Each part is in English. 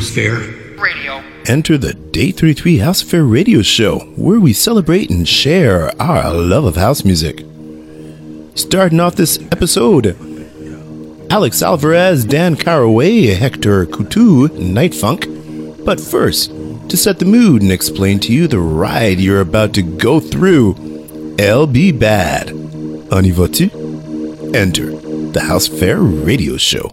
House Affair Radio. Enter the Day 33 House Affair Radio Show, where we celebrate and share our love of house music. Starting off this episode, Alex Alvarez, Dan Caraway, Hector Couto, Night Funk. But first, to set the mood and explain to you the ride you're about to go through, LB Bad. On y va-tu? Enter the House Affair Radio Show.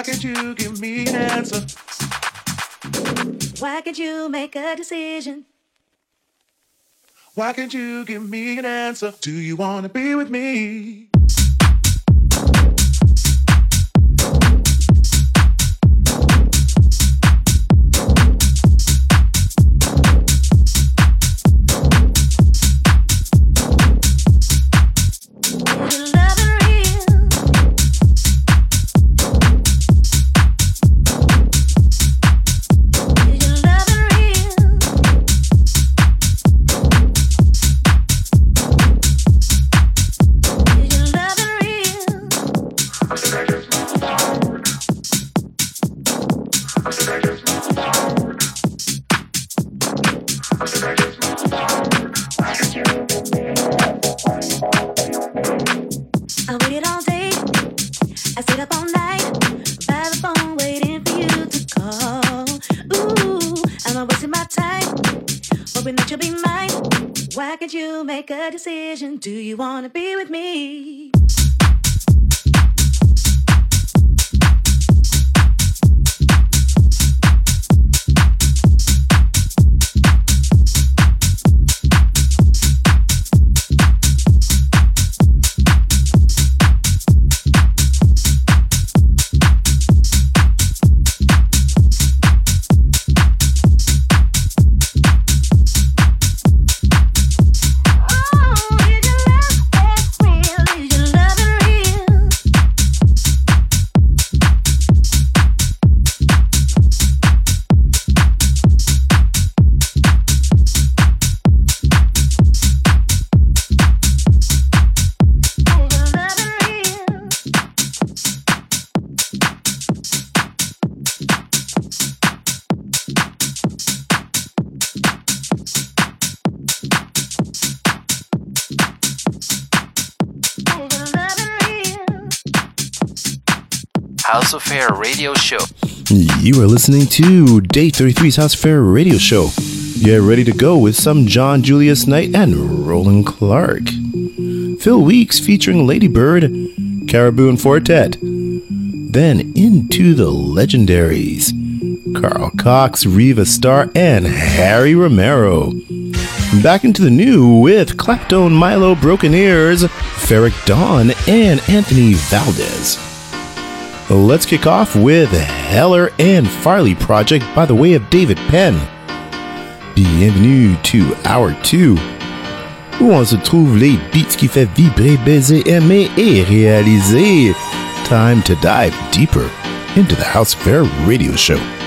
Why can't you give me an answer? Why can't you make a decision? Why can't you give me an answer? Do you want to be with me? Are listening to Day 33's House Affair radio show. Get ready to go with some John Julius Knight and Roland Clark. Phil Weeks featuring Lady Bird, Caribou and Four Tet. Then into the legendaries. Carl Cox, Riva Starr, and Harry Romero. Back into the new with Clapton, Milo, Broken Ears, Ferric Dawn, and Anthony Valdez. Let's kick off with Heller and Farley Project by the way of David Penn. Bienvenue to Hour 2, où on se trouve les beats qui fait vibrer, baiser, aimer et réaliser. Time to dive deeper into the House Affair radio show.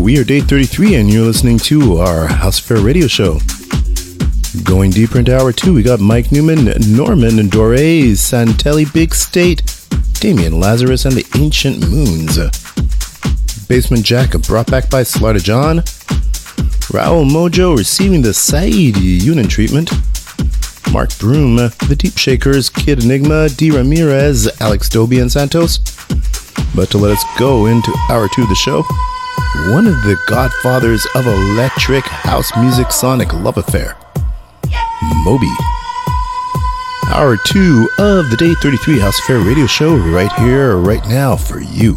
We are day 33, and you're listening to our House Affair radio show. Going deeper into hour two, we got Mike Newman, Norman, Doray, Santelli Big State, Damian Lazarus, and the Ancient Moons. Basement Jaxx brought back by Slaughter John. Raul Mojo receiving the Saeed Younan treatment. Mark Broom, The Deep Shakers, Kid Enigma, D. Ramirez, Alex Dobie, and Santos. But to let us go into hour two of the show, one of the godfathers of electric house music sonic love affair, Moby. Hour two of the Day 33 House Affair radio show right here, right now for you.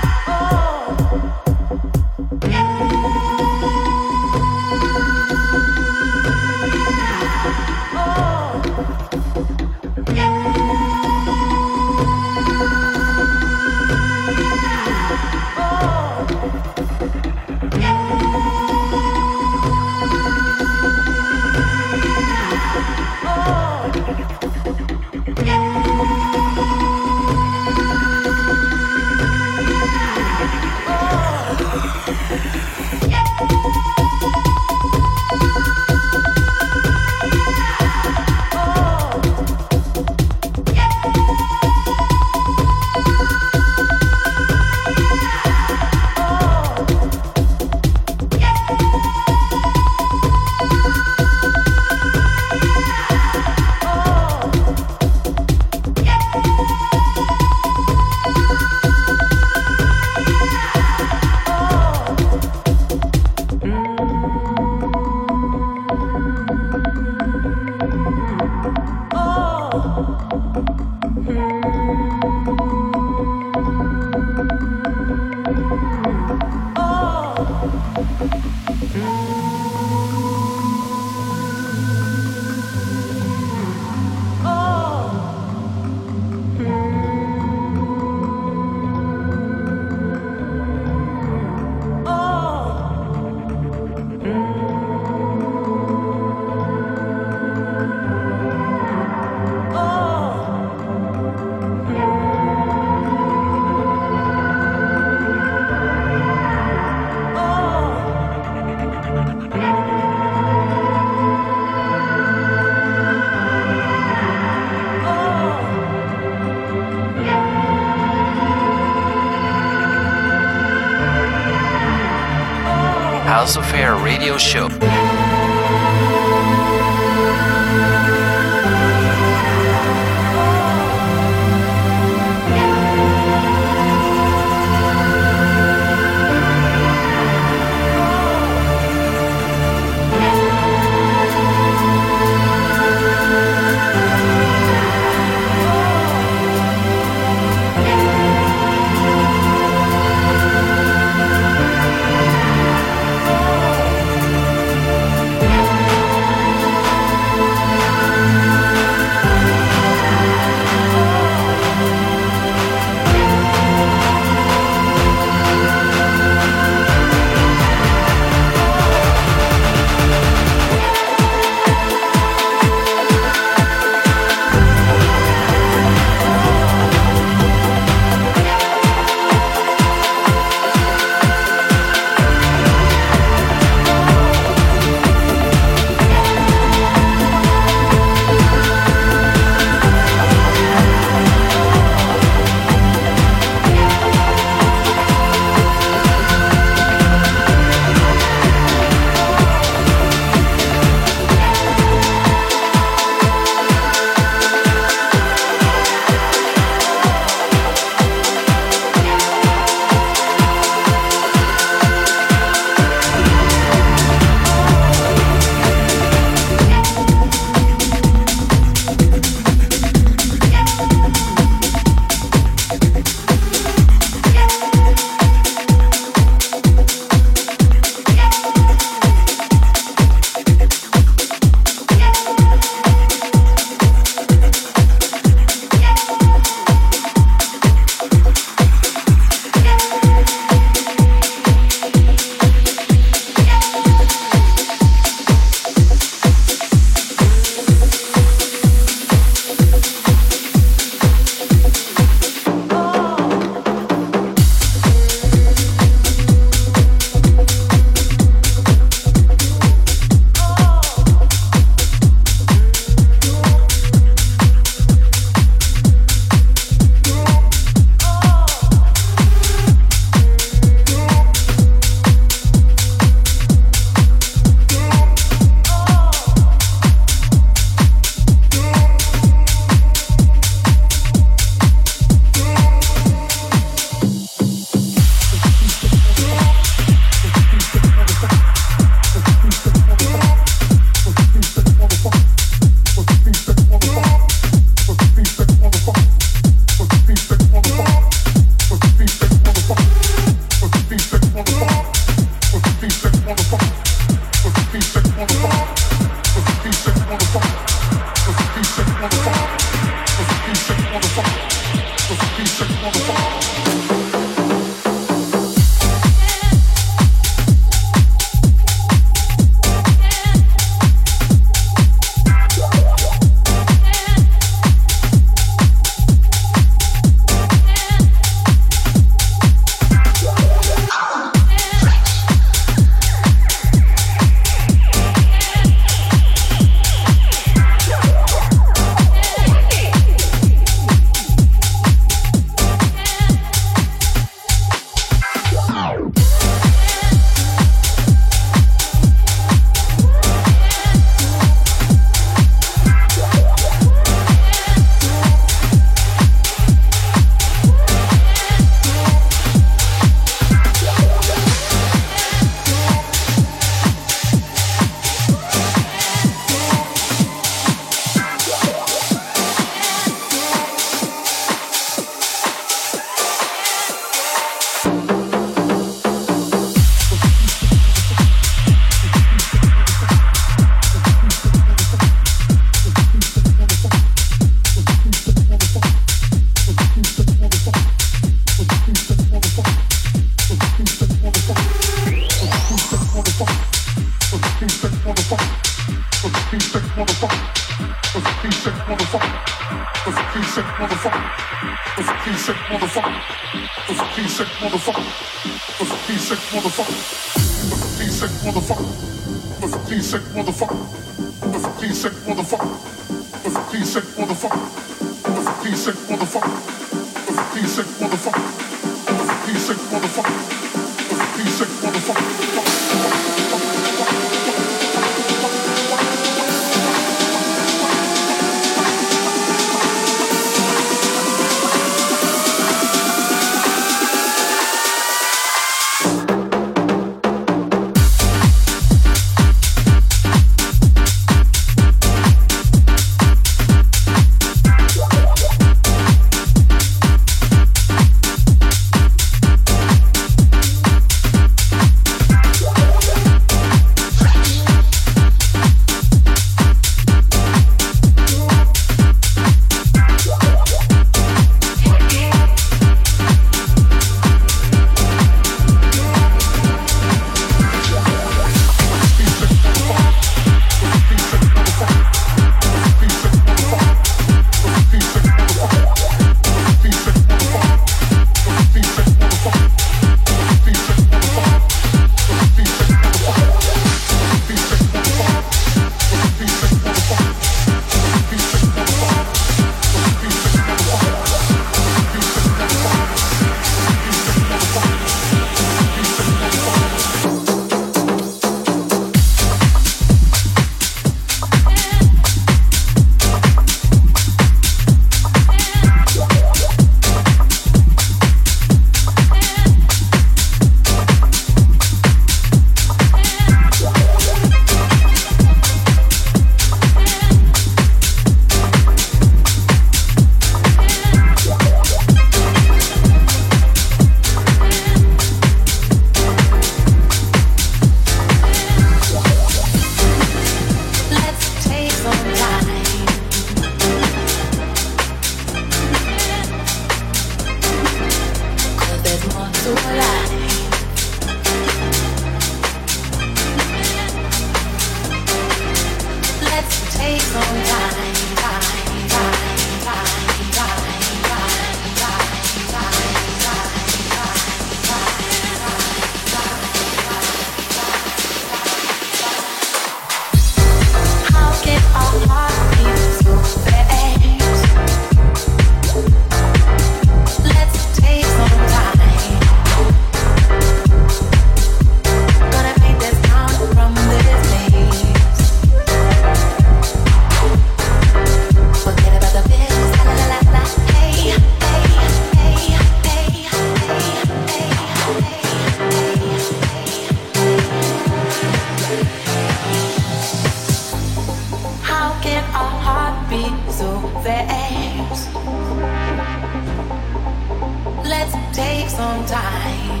Let's take some time.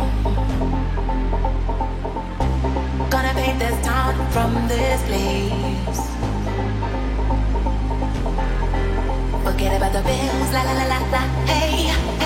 Gonna paint this town from this place. Forget about the bills, la la la la la. Hey.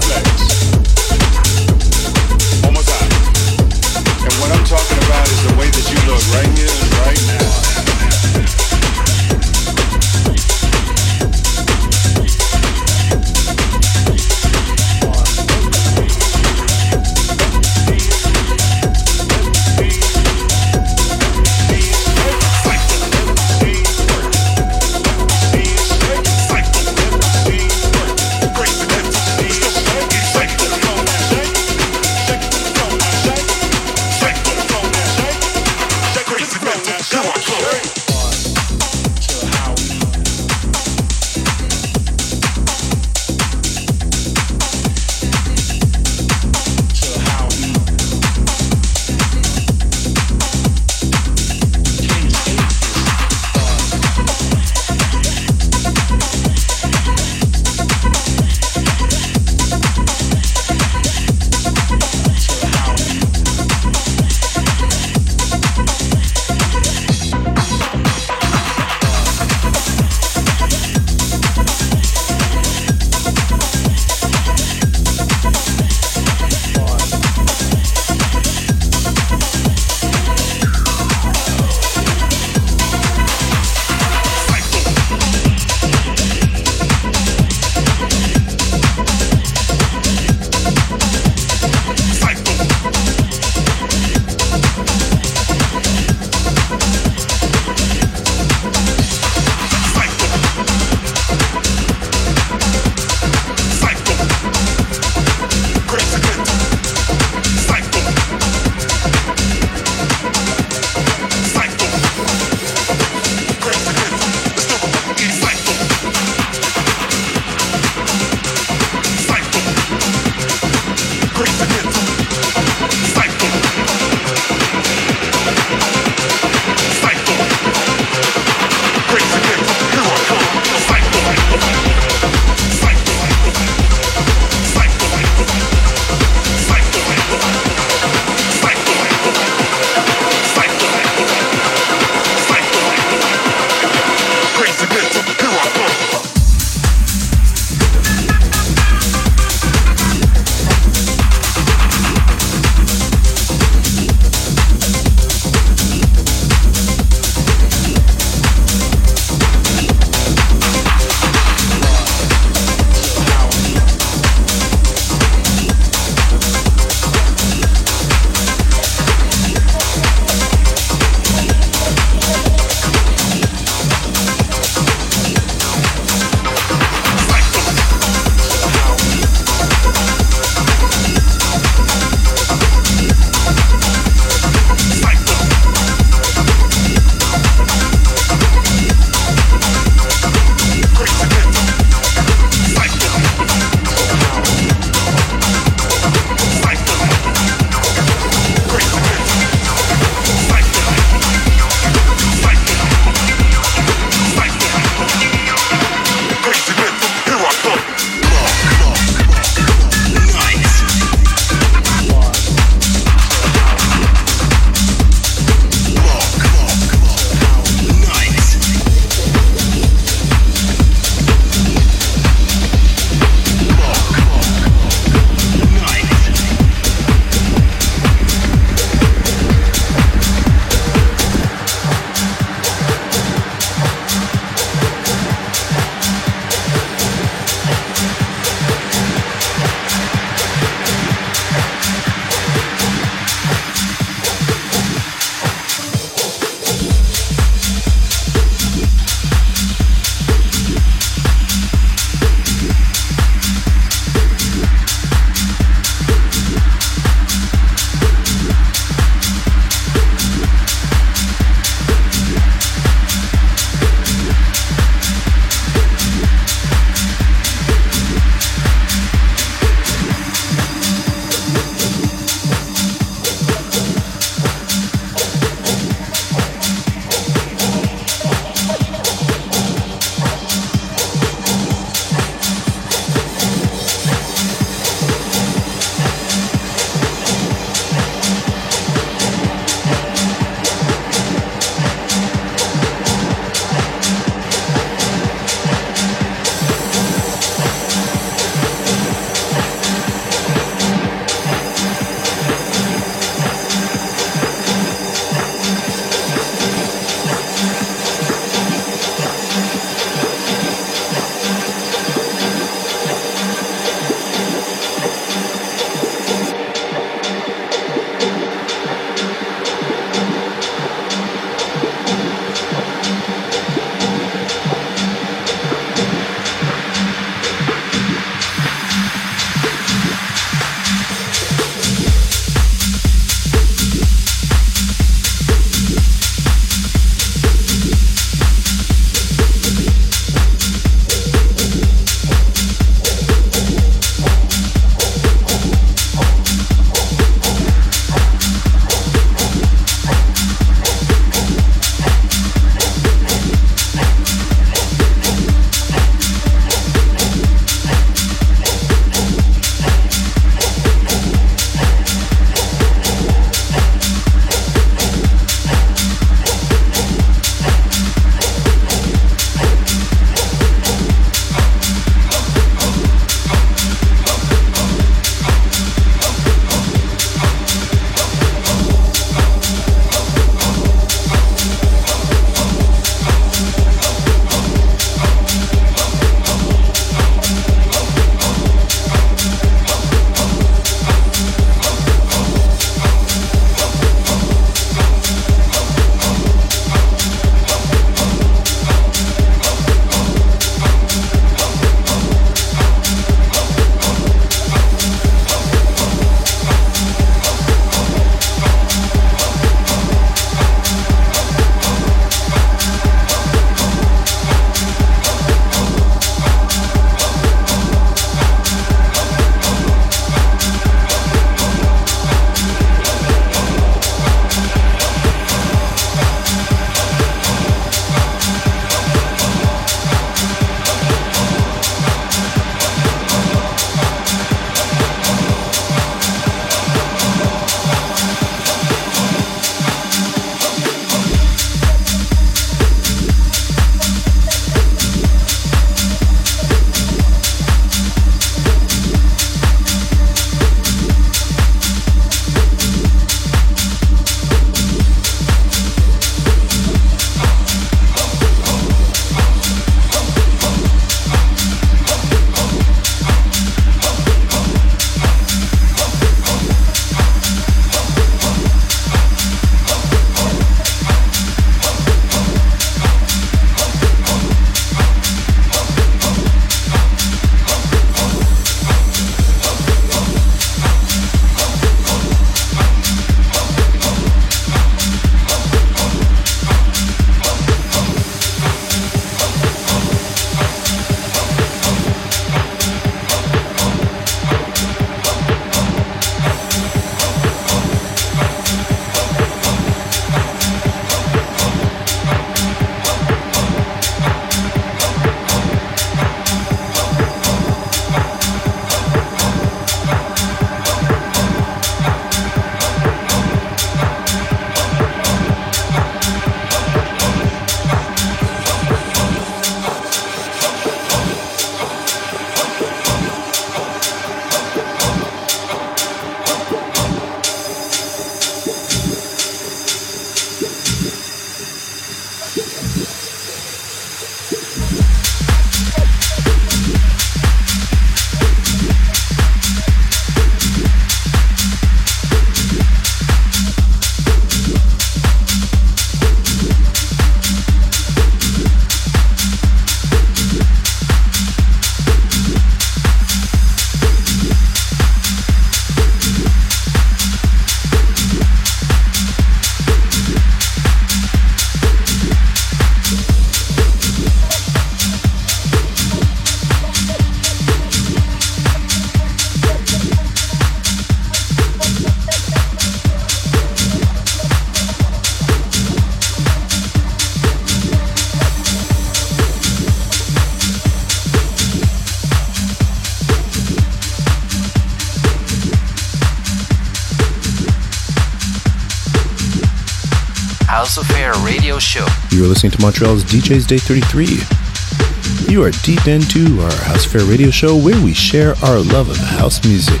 Listening to Montreal's DJ's Day 33. You are deep into our House Affair radio show where we share our love of house music.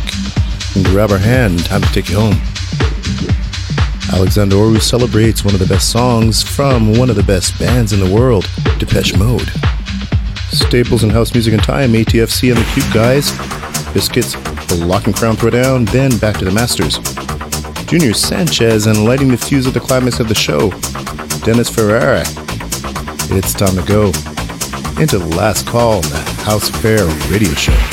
And grab our hand, time to take you home. Alexander Orue celebrates one of the best songs from one of the best bands in the world, Depeche Mode. Staples in house music and time, ATFC and the Cute Guys. Biscuits, the Lock and Crown Throwdown, then back to the Masters. Junior Sanchez and lighting the fuse at the climax of the show, Dennis Ferrer. It's time to go into the last call on the House Affair radio show.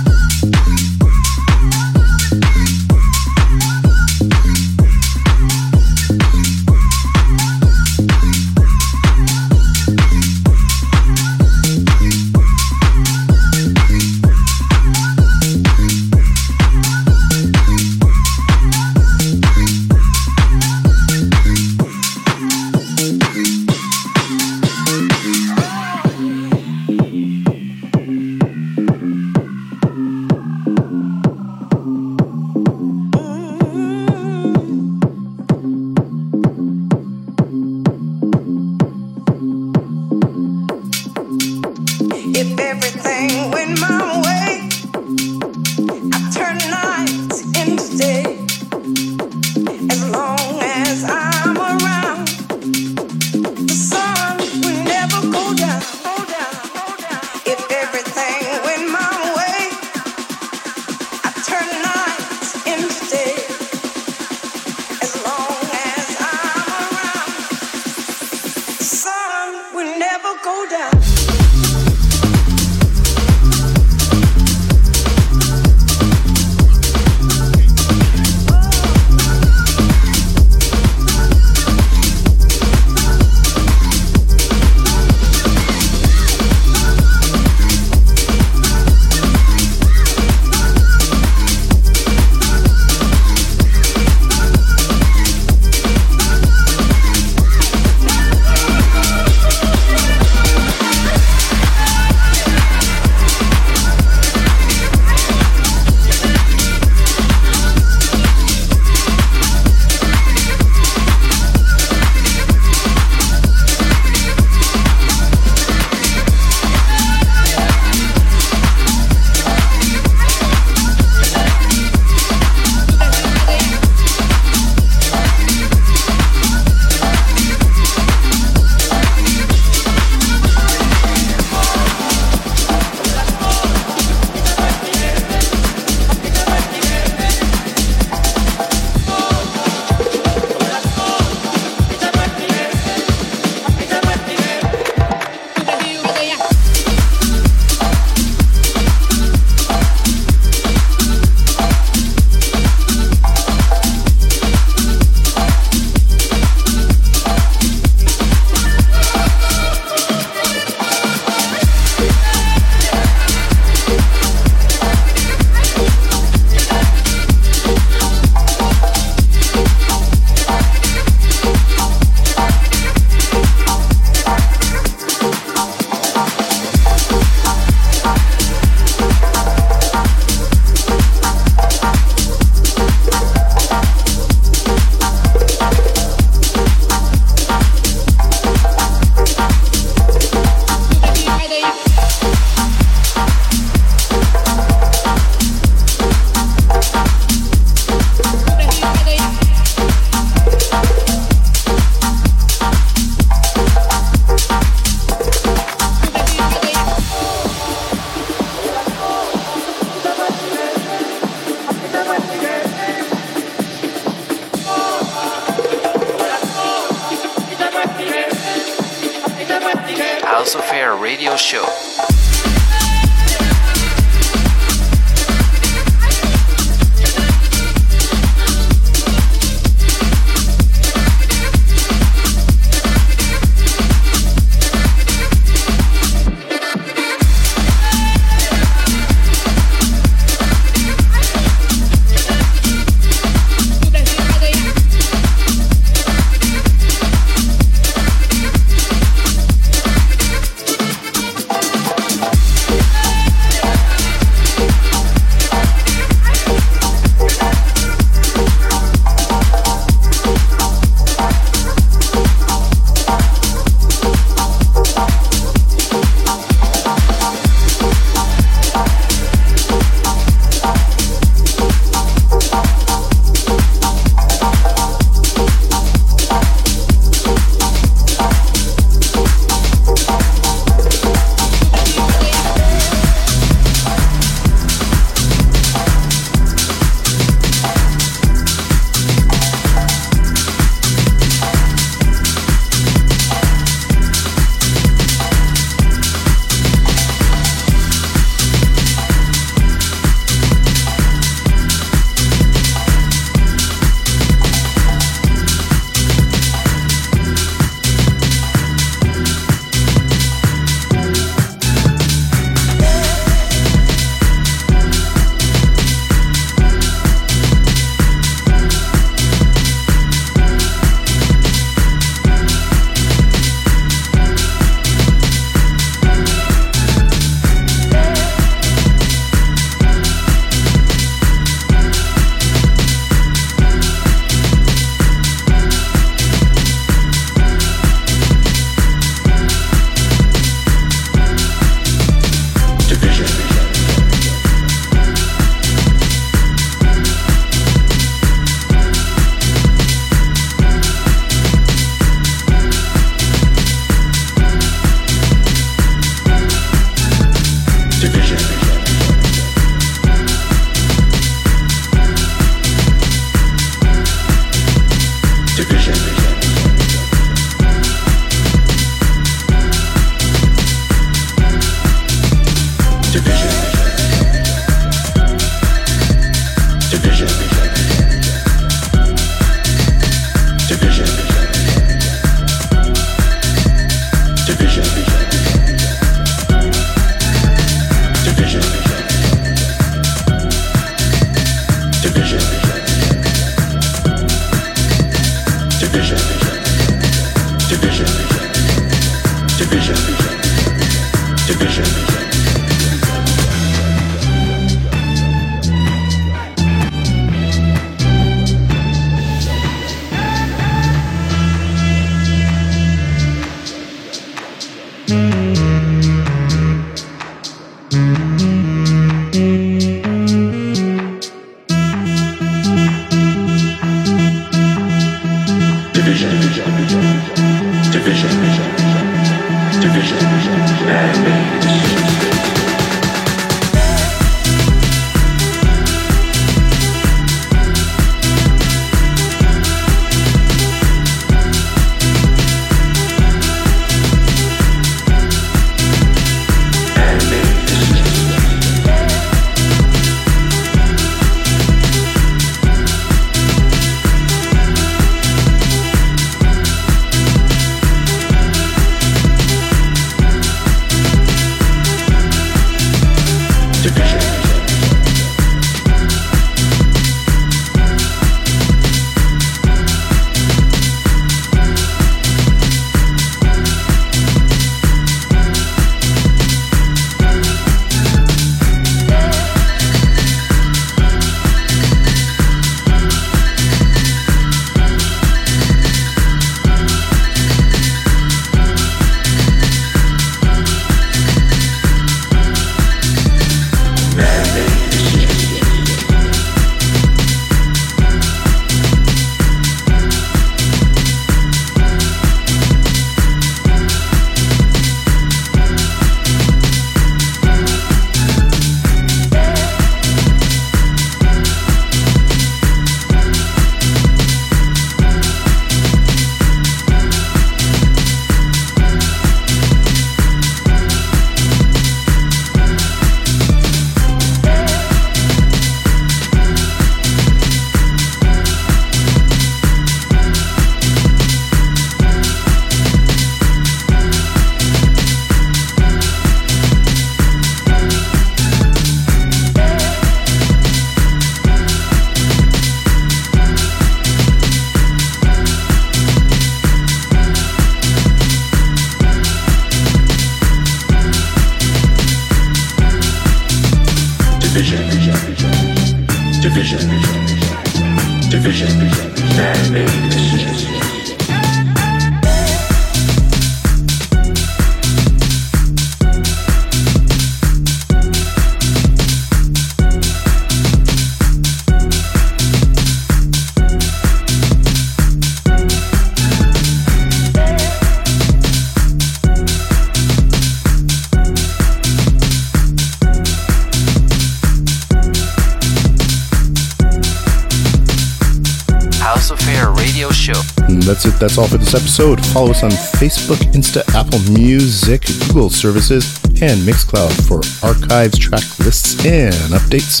That's all for this episode. Follow us on Facebook, Insta, Apple Music, Google services, and Mixcloud for archives, track lists, and updates.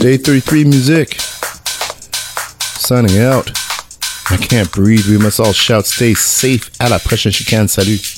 Day 33 Music. Signing out. I can't breathe. We must all shout, stay safe. À la prochaine chicane. Salut.